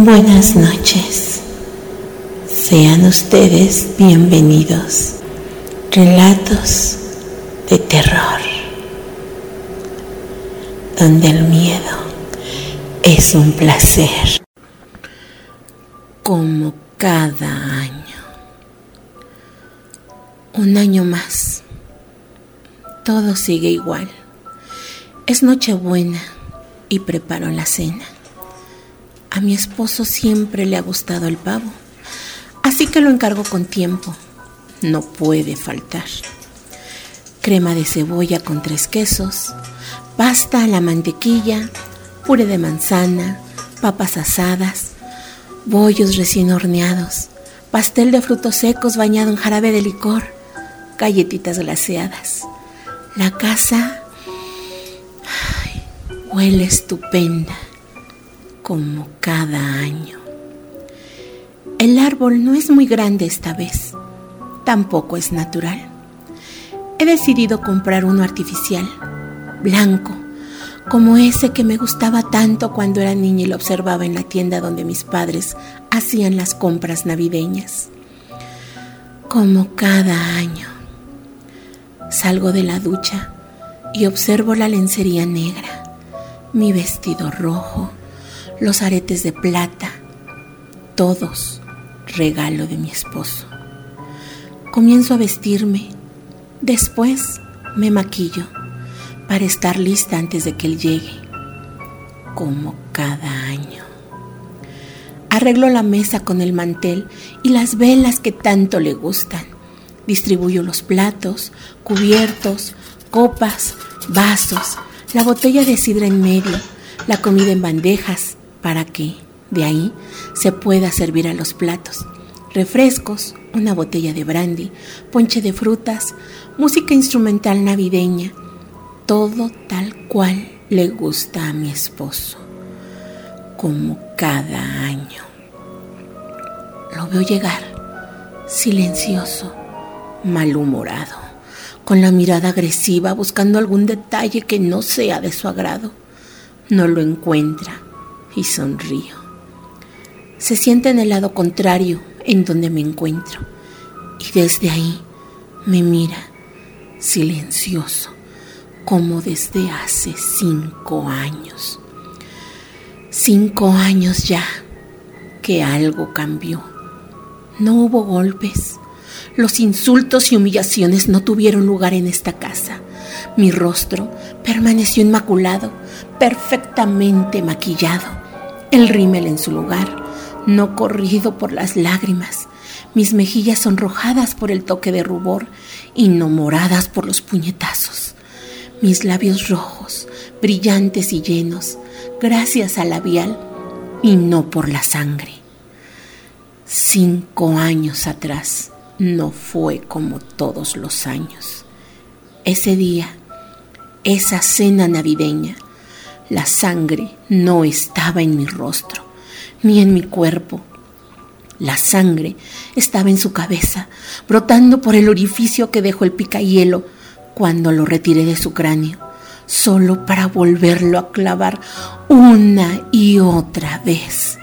Buenas noches. Sean ustedes bienvenidos. Relatos de terror, donde el miedo es un placer, como cada año. Un año más. Todo sigue igual. Es Nochebuena y preparo la cena. A mi esposo siempre le ha gustado el pavo, así que lo encargo con tiempo. No puede faltar. Crema de cebolla con tres quesos, pasta a la mantequilla, puré de manzana, papas asadas, bollos recién horneados, pastel de frutos secos bañado en jarabe de licor, galletitas glaseadas. La casa huele estupenda como cada año. El árbol no es muy grande esta vez, tampoco es natural. He decidido comprar uno artificial, blanco, como ese que me gustaba tanto cuando era niña y lo observaba en la tienda donde mis padres hacían las compras navideñas. Como cada año. Salgo de la ducha y observo la lencería negra, mi vestido rojo, los aretes de plata, todos regalo de mi esposo. Comienzo a vestirme, después me maquillo para estar lista antes de que él llegue, como cada año. Arreglo la mesa con el mantel y las velas que tanto le gustan. Distribuyo los platos, cubiertos, copas, vasos, la botella de sidra en medio, la comida en bandejas, para que de ahí se pueda servir a los platos. Refrescos, una botella de brandy, ponche de frutas, música instrumental navideña, todo tal cual le gusta a mi esposo, como cada año. Lo veo llegar, silencioso, malhumorado, con la mirada agresiva, buscando algún detalle que no sea de su agrado. No lo encuentra y sonrío. Se siente en el lado contrario en donde me encuentro y desde ahí me mira silencioso como desde hace cinco años. Cinco años ya que algo cambió. No hubo golpes. Los insultos y humillaciones no tuvieron lugar en esta casa. Mi rostro permaneció inmaculado, perfectamente maquillado el rímel en su lugar, no corrido por las lágrimas, mis mejillas sonrojadas por el toque de rubor y no moradas por los puñetazos, mis labios rojos, brillantes y llenos, gracias al labial y no por la sangre. Cinco años atrás no fue como todos los años. Ese día, esa cena navideña, la sangre no estaba en mi rostro, ni en mi cuerpo. La sangre estaba en su cabeza, brotando por el orificio que dejó el picahielo cuando lo retiré de su cráneo, solo para volverlo a clavar una y otra vez.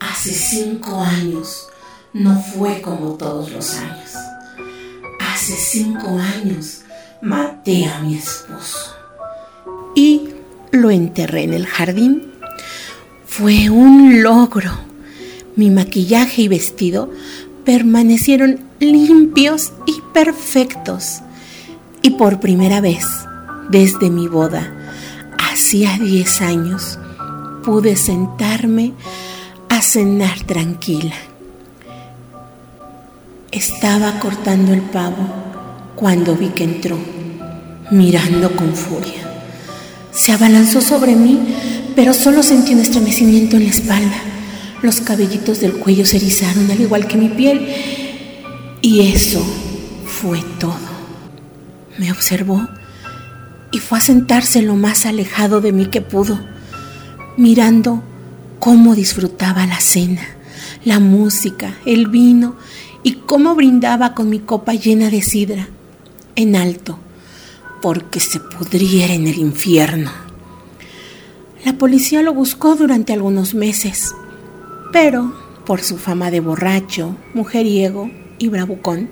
Hace cinco años no fue como todos los años. Hace cinco años maté a mi esposo. Lo enterré en el jardín. Fue un logro. Mi maquillaje y vestido permanecieron limpios y perfectos. Y por primera vez, desde mi boda, hacía 10 años, pude sentarme a cenar tranquila. Estaba cortando el pavo cuando vi que entró, mirando con furia. Se abalanzó sobre mí, pero solo sentí un estremecimiento en la espalda. Los cabellitos del cuello se erizaron al igual que mi piel. Y eso fue todo. Me observó y fue a sentarse lo más alejado de mí que pudo, mirando cómo disfrutaba la cena, la música, el vino y cómo brindaba con mi copa llena de sidra, en alto porque se pudriera en el infierno. La policía lo buscó durante algunos meses, pero por su fama de borracho, mujeriego y bravucón,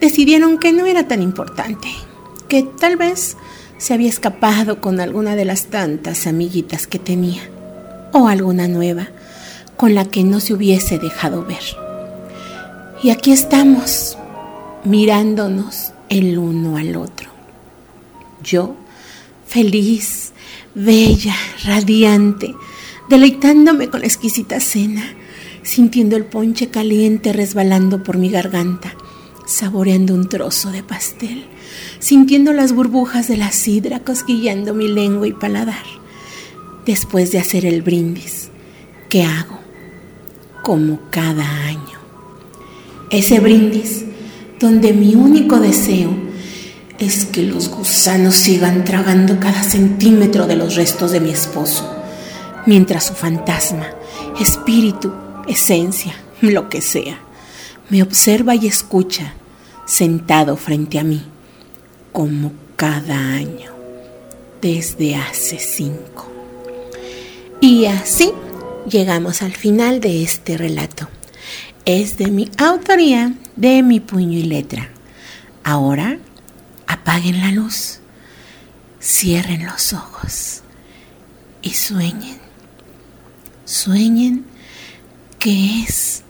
decidieron que no era tan importante, que tal vez se había escapado con alguna de las tantas amiguitas que tenía, o alguna nueva con la que no se hubiese dejado ver. Y aquí estamos, mirándonos el uno al otro. Yo, feliz, bella, radiante, deleitándome con la exquisita cena, sintiendo el ponche caliente resbalando por mi garganta, saboreando un trozo de pastel, sintiendo las burbujas de la sidra cosquillando mi lengua y paladar. Después de hacer el brindis, ¿qué hago? Como cada año. Ese brindis donde mi único deseo es que los gusanos sigan tragando cada centímetro de los restos de mi esposo, mientras su fantasma, espíritu, esencia, lo que sea, me observa y escucha sentado frente a mí, como cada año, desde hace cinco. Y así llegamos al final de este relato. Es de mi autoría, de mi puño y letra. Ahora apaguen la luz, cierren los ojos y sueñen. Sueñen qué es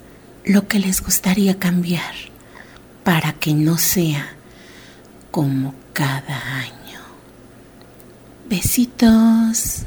lo que les gustaría cambiar para que no sea como cada año. Besitos.